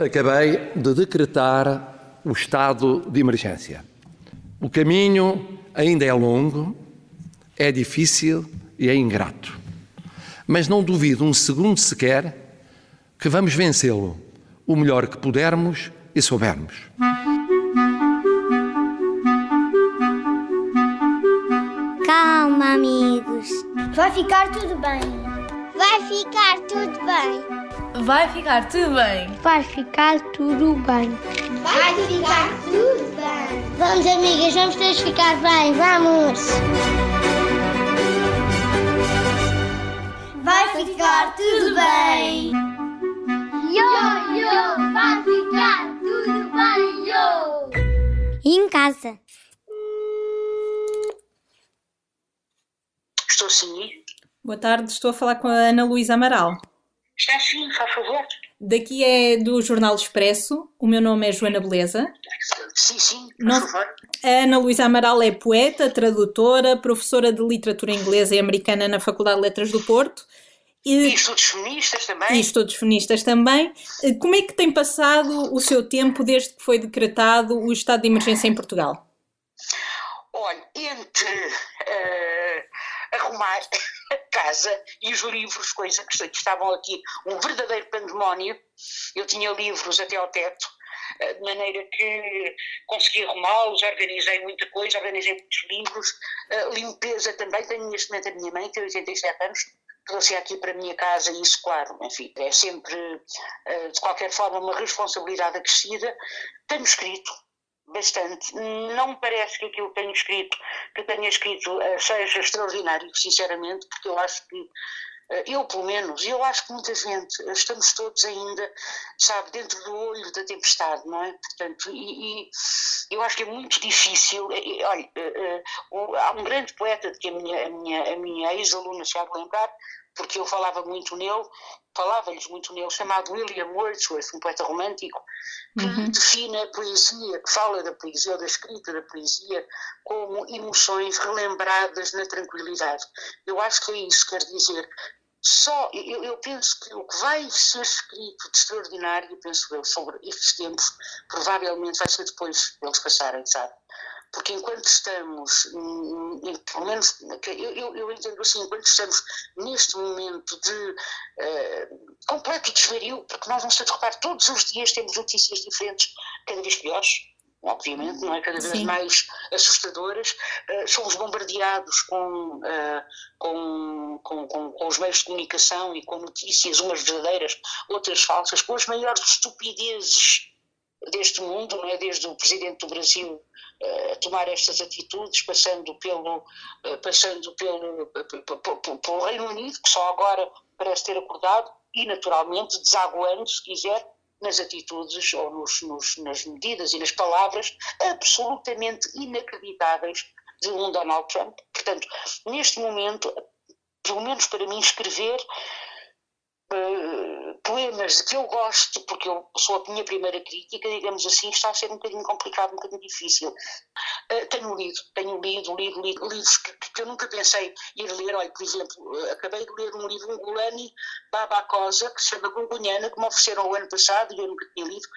Acabei de decretar o estado de emergência. O caminho ainda é longo, é difícil e é ingrato. Mas não duvido um segundo sequer que vamos vencê-lo o melhor que pudermos e soubermos. Calma, amigos. Vai ficar tudo bem. Vai ficar tudo bem. Vai ficar tudo bem. Vai ficar tudo bem. Vai ficar tudo bem. Vamos, amigas, vamos todos ficar bem. Vamos. Vai ficar tudo bem. Yo, yo, vai ficar tudo bem, yo. E em casa? Estou sim. Boa tarde, estou a falar com a Ana Luísa Amaral. Está sim, faz favor. Daqui é do Jornal Expresso. O meu nome é Joana Beleza. Sim, sim, por favor. A Ana Luísa Amaral é poeta, tradutora, professora de literatura inglesa e americana na Faculdade de Letras do Porto E e, estudos feministas também. e estudos feministas também. Eh, Como é que tem passado o seu tempo desde que foi decretado o estado de emergência em Portugal? Olha, entre eh, arrumar a casa e os livros, coisa que estavam aqui, um verdadeiro pandemónio. Eu tinha livros até ao teto, eh, de maneira que consegui arrumá-los, organizei muita coisa, organizei muitos livros. Eh, limpeza também, tenho neste momento a minha mãe, que tem 87 anos, trouxe aqui para a minha casa e isso, claro, enfim, é sempre, eh, de qualquer forma, uma responsabilidade acrescida. Tenho escrito, bastante. Não me parece que aquilo que tenho escrito, que tenha escrito, eh, seja extraordinário, sinceramente, porque eu acho que, eh, eu pelo menos, e eu acho que muita gente, eh, estamos todos ainda, sabe, dentro do olho da tempestade, não é? Portanto, e, e eu acho que é muito difícil. eh, Olha, eh, o- há um grande poeta de que a minha, a minha, a minha ex-aluna se há de lembrar, porque eu falava muito nele, falava-lhes muito nele, chamado William Wordsworth, um poeta romântico, que define a poesia, que fala da poesia, ou da escrita da poesia, como emoções relembradas na tranquilidade. Eu acho que é isso que quer dizer. Só, eu, eu penso que o que vai ser escrito de extraordinário, penso eu, sobre estes tempos, provavelmente vai ser depois deles passarem, sabe? Porque enquanto estamos, hum, em- pelo menos, eu, eu, entendo assim, enquanto estamos neste momento de eh, completo desvario, porque nós não estamos a reparar, todos os dias temos notícias diferentes, cada vez piores, obviamente, não é? Cada vez Sim. mais assustadoras. Eh, somos bombardeados com, eh, com, com, com, com os meios de comunicação e com notícias, umas verdadeiras, outras falsas, com as maiores estupidezes deste mundo, não é? desde o presidente do Brasil eh, a tomar estas atitudes, passando pelo, eh, passando pelo, pelo Reino Unido, que só agora parece ter acordado, e naturalmente desaguando, se quiser, nas atitudes ou nos, nos- nas medidas e nas palavras absolutamente inacreditáveis de um Donald Trump. Portanto, neste momento, pelo menos para mim, escrever eh, poemas de que eu gosto, porque eu sou a minha primeira crítica, digamos assim, está a ser um bocadinho complicado, um bocadinho difícil. Eh, tenho lido, tenho lido, lido, lido livros que, que eu nunca pensei ir ler. Olha, por exemplo, eh, acabei de ler um livro, um Gulani Baba Cosa, que se chama Gungunhana, que me ofereceram o ano passado e eu nunca tinha lido.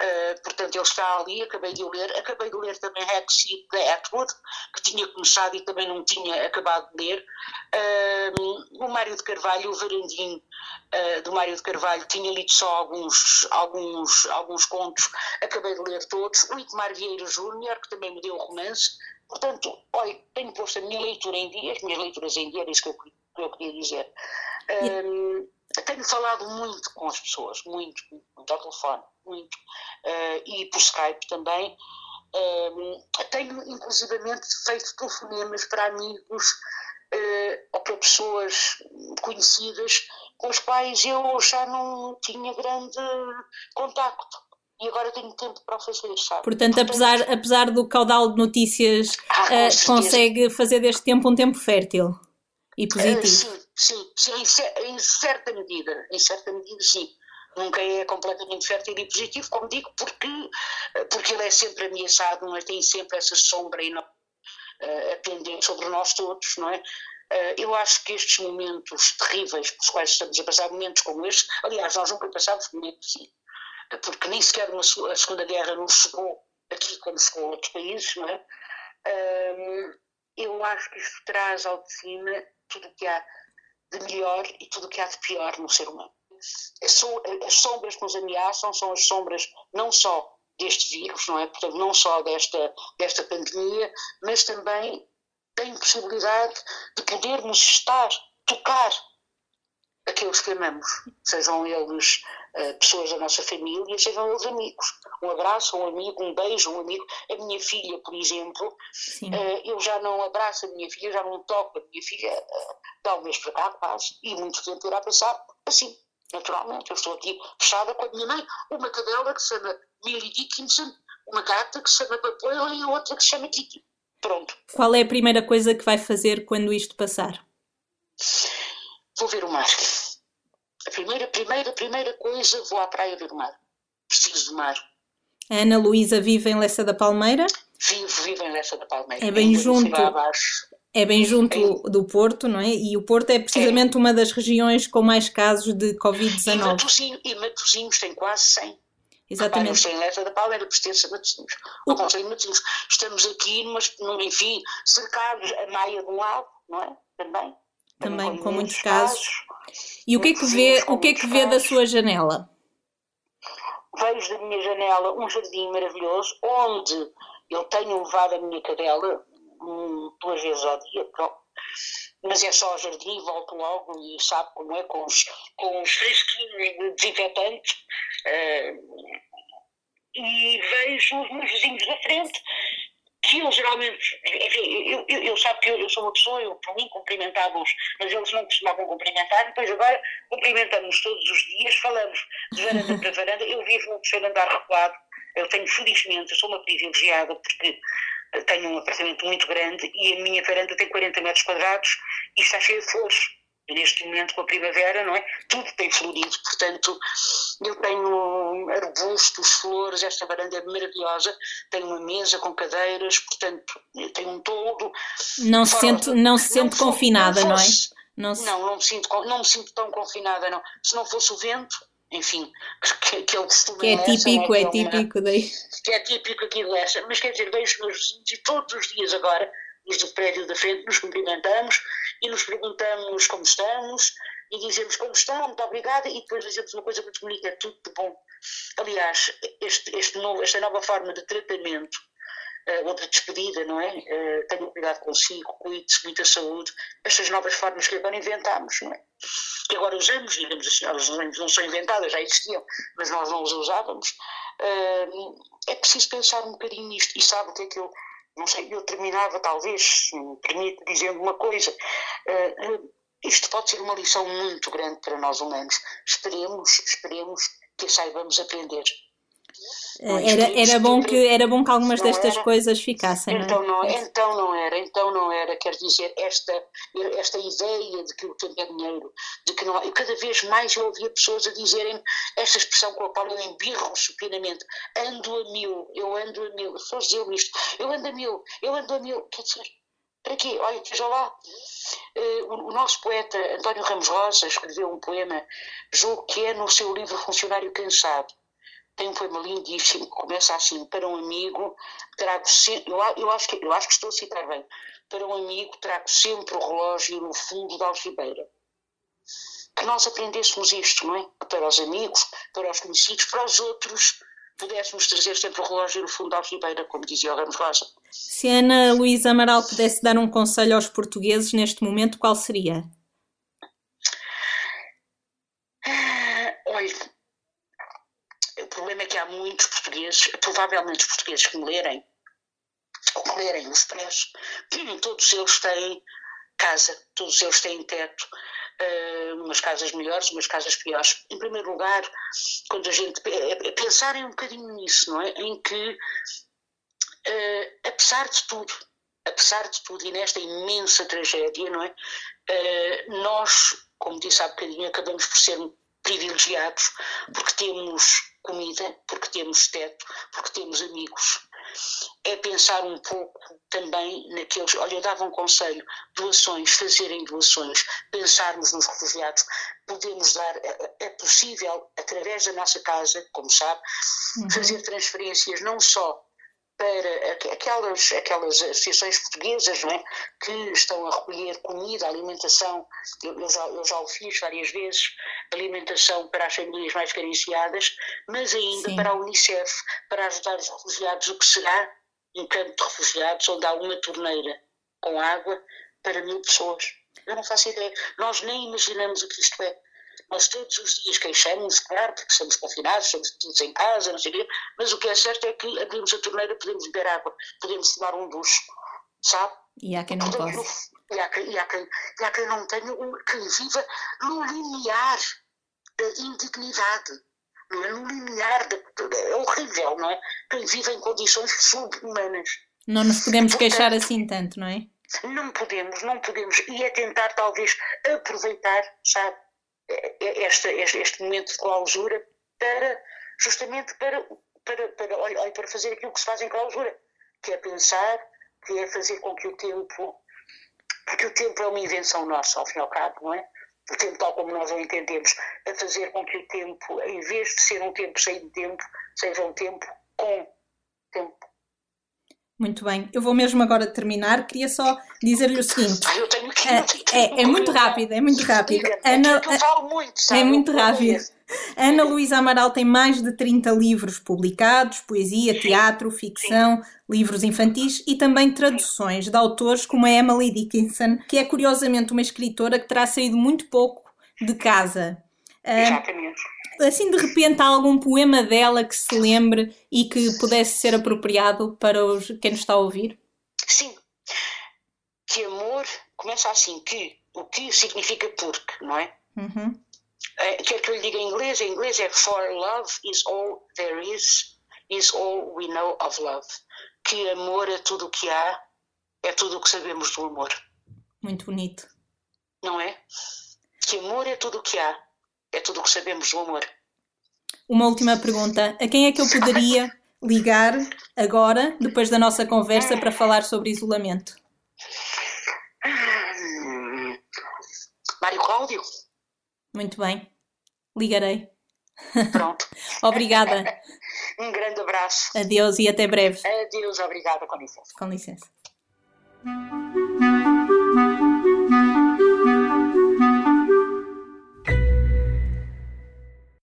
Eh, portanto, ele está ali, acabei de o ler. Acabei de ler também Hexseed de Atwood, que tinha começado e também não tinha acabado de ler. Eh, o Mário de Carvalho, o Varandim, eh, do Mário de Carvalho, tinha lido só alguns, alguns, alguns contos, acabei de ler todos. O Itamar Vieira Júnior, que também me deu um romance. Portanto, olha, tenho posto a minha leitura em dia, as minhas leituras em dia, era isso que eu, que eu queria dizer. Hum, tenho falado muito com as pessoas, muito, muito ao telefone, muito, eh, e por Skype também. Hum, tenho, inclusivamente, feito telefonemas para amigos eh, ou para pessoas conhecidas com as quais eu já não tinha grande contacto. E agora tenho tempo para o fazer, sabe? Portanto, apesar, apesar do caudal de notícias, Ah, certeza. consegue fazer deste tempo um tempo fértil e Eh, positivo. sim, sim, sim em, cer- em certa medida, em certa medida sim. Nunca é completamente fértil e positivo, como digo, porque, eh, porque ele é sempre ameaçado, não é? tem sempre essa sombra enorme eh, a pender sobre nós todos, não é? Eh, eu acho que estes momentos terríveis pelos quais estamos a passar, momentos como este, aliás, nós nunca passámos momentos assim, porque nem sequer uma, a Segunda Guerra não chegou aqui como chegou a outros países, não é? eu acho que isto traz ao de cima tudo o que há de melhor e tudo o que há de pior no ser humano. As sombras que nos ameaçam são as sombras não só deste vírus, não é? Portanto, não só desta, desta pandemia, mas também da impossibilidade de podermos estar, tocar aqueles que amamos, sejam eles uh, pessoas da nossa família, sejam eles amigos. Um abraço, um amigo, um beijo, um amigo. A minha filha, por exemplo, uh, eu já não abraço a minha filha, já não toco a minha filha, uh, dá um mês para cá quase, e muito tempo irá passar assim, naturalmente. Eu estou aqui fechada com a minha mãe, uma cadela que se chama Millie Dickinson, uma gata que se chama Papoila e outra que se chama Kitty. Pronto. Qual é a primeira coisa que vai fazer quando isto passar? Vou ver o mar. A primeira, primeira, primeira coisa, vou à praia ver o mar. Preciso do mar. A Ana Luísa vive em Lessa da Palmeira? Vivo, vivo em Lessa da Palmeira. É bem junto. É bem junto do Porto, não é? E o Porto é precisamente é. uma das regiões com mais casos de Covid-19. E Matosinhos, e Matosinhos tem quase 100. Exatamente. Não sei, Lessa da Palmeira pertence a Matosinhos. O Conselho de Matosinhos. Estamos aqui, mas, enfim, cercados a maia de um lado, não é? Também também com, com muitos casos. casos. E o que é que vê, o que é que vê da sua janela? Vejo da minha janela um jardim maravilhoso onde eu tenho levado a minha cadela um, duas vezes ao dia, pronto. Mas é só o jardim, volto logo e sabe como é, com os, com os fresquinhos desinfetantes. Uh, e vejo os meus vizinhos da frente que eu geralmente, enfim, eu, eu, eu sabe que eu, eu, sou uma pessoa, eu por mim cumprimentava-os, mas eles não costumavam cumprimentar, depois agora cumprimentamos todos os dias, falamos de varanda para varanda, eu vivo no terceiro andar recuado, eu tenho felizmente, eu sou uma privilegiada porque tenho um apartamento muito grande e a minha varanda tem 40 metros quadrados e está cheia de flores neste momento com a primavera, não é? Tudo tem florido, portanto, eu tenho arbustos, flores, esta varanda é maravilhosa, tenho uma mesa com cadeiras, portanto, tenho um todo. Não se sente, não se sente não confinada, não, fosse, não é? Não, se... não, não, me sinto, não me sinto tão confinada, não. Se não fosse o vento, enfim, que, que é o costume Que é típico, é, é típico daí. Que é típico aqui de Lessa, mas quer dizer, vejo os meus vizinhos e todos os dias agora, os do prédio da frente, nos cumprimentamos, e nos perguntamos como estamos e dizemos como estão, muito obrigada, e depois dizemos uma coisa muito bonita, é tudo de bom. Aliás, este, este novo, esta nova forma de tratamento, uh, ou de despedida, não é? Uh, tenha cuidado consigo, cuide-se, muita saúde, estas novas formas que agora inventámos, não é? Que agora usamos, digamos assim, elas não são inventadas, já existiam, mas nós não as usávamos. Uh, é preciso pensar um bocadinho nisto, e sabe o que é que eu não sei, eu terminava talvez, se me permite, dizendo uma coisa. Uh, isto pode ser uma lição muito grande para nós humanos. Esperemos, esperemos que a saibamos aprender. É, era, era, bom que, era bom que algumas destas era, coisas ficassem. Então não, é? não, então não era, então não era. Quer dizer, esta, esta ideia de que o tempo é dinheiro, de que não cada vez mais eu ouvia pessoas a dizerem esta expressão com a qual eu embirro supinamente: ando a mil, eu ando a mil. Só dizer isto: eu ando a mil, eu ando a mil. Quer dizer, para quê? Olha, veja lá. O, o, nosso poeta António Ramos Rosa escreveu um poema, julgo que é no seu livro Funcionário Cansado tem um poema lindíssimo que começa assim: Para um amigo, trago sempre. Eu, eu, acho que, eu acho que estou a citar bem. Para um amigo, trago sempre o relógio no fundo da algibeira. Que nós aprendêssemos isto, não é? Que para os amigos, para os conhecidos, para os outros, pudéssemos trazer sempre o relógio no fundo da algibeira, como dizia o Ramos Rosa. Se Ana Luísa Amaral pudesse dar um conselho aos portugueses neste momento, qual seria? Ah, olha o problema é há muitos portugueses, provavelmente os portugueses que me lerem, que lerem o Expresso, todos eles têm casa, todos eles têm teto, uh, umas casas melhores, umas casas piores. Em primeiro lugar, quando a gente é, é um bocadinho nisso, não é? Em que, uh, apesar de tudo, apesar de tudo e nesta imensa tragédia, não é? Uh, nós, como disse há bocadinho, acabamos por ser privilegiados porque temos comida, porque temos teto, porque temos amigos. é pensar um pouco também naqueles. Olha, eu dava um conselho: doações, fazerem doações, pensarmos nos refugiados. Podemos dar, é, é possível, através da nossa casa, como sabe, uhum. fazer transferências não só para aquelas, aquelas associações portuguesas não é? que estão a recolher comida, alimentação, eu, já, eu já o fiz várias vezes, alimentação para as famílias mais carenciadas, mas ainda Sim. para a Unicef, para ajudar os refugiados, o que será um campo de refugiados onde há uma torneira com água para mil pessoas. Eu não faço ideia. Nós nem imaginamos o que isto é. Nós todos os dias queixamos, claro, porque estamos confinados, estamos todos em casa, não sei o quê, mas o que é certo é que abrimos a torneira, podemos beber água, podemos tomar um ducho, sabe? E há quem não possa. E há, e, há quem, e há quem não tenha, quem viva no limiar da indignidade, não é? No limiar, da, é horrível, não é? Quem vive em condições subhumanas. Não nos podemos Portanto, queixar assim tanto, não é? Não podemos, não podemos. E é tentar, talvez, aproveitar, sabe? Este, este, este momento de clausura para, justamente para, para, para, olha, para fazer aquilo que se faz em clausura, que é pensar, que é fazer com que o tempo, porque o tempo é uma invenção nossa, ao fim e ao cabo, não é? O tempo tal como nós o entendemos, a fazer com que o tempo, em vez de ser um tempo sem tempo, seja um tempo com tempo. Muito bem, eu vou mesmo agora terminar. Queria só dizer-lhe o seguinte: ah, eu tenho que, é, é, é, muito rápido, é muito rápido. Ana, é muito, sabe? É muito rápido. Ana Luísa Amaral tem mais de 30 livros publicados, poesia, teatro, ficção, livros infantis e também traduções de autores como a Emily Dickinson, que é curiosamente uma escritora que terá saído muito pouco de casa. Ah, Exatamente. Assim de repente há algum poema dela que se lembre e que pudesse ser apropriado para os, quem nos está a ouvir? Sim. Que amor começa assim, que o que significa porque, não é? Uhum. é quer que eu lhe diga em inglês? Em inglês é For love is all there is, is all we know of love. Que amor é tudo o que há, é tudo o que sabemos do amor. Muito bonito. Não é? Que amor é tudo o que há, é tudo o que sabemos do amor. Uma última pergunta. A quem é que eu poderia ligar agora, depois da nossa conversa, para falar sobre isolamento? Mário Cláudio. Muito bem. Ligarei. Pronto. obrigada. um grande abraço. Adeus e até breve. Adeus, obrigada. Com licença. Com licença.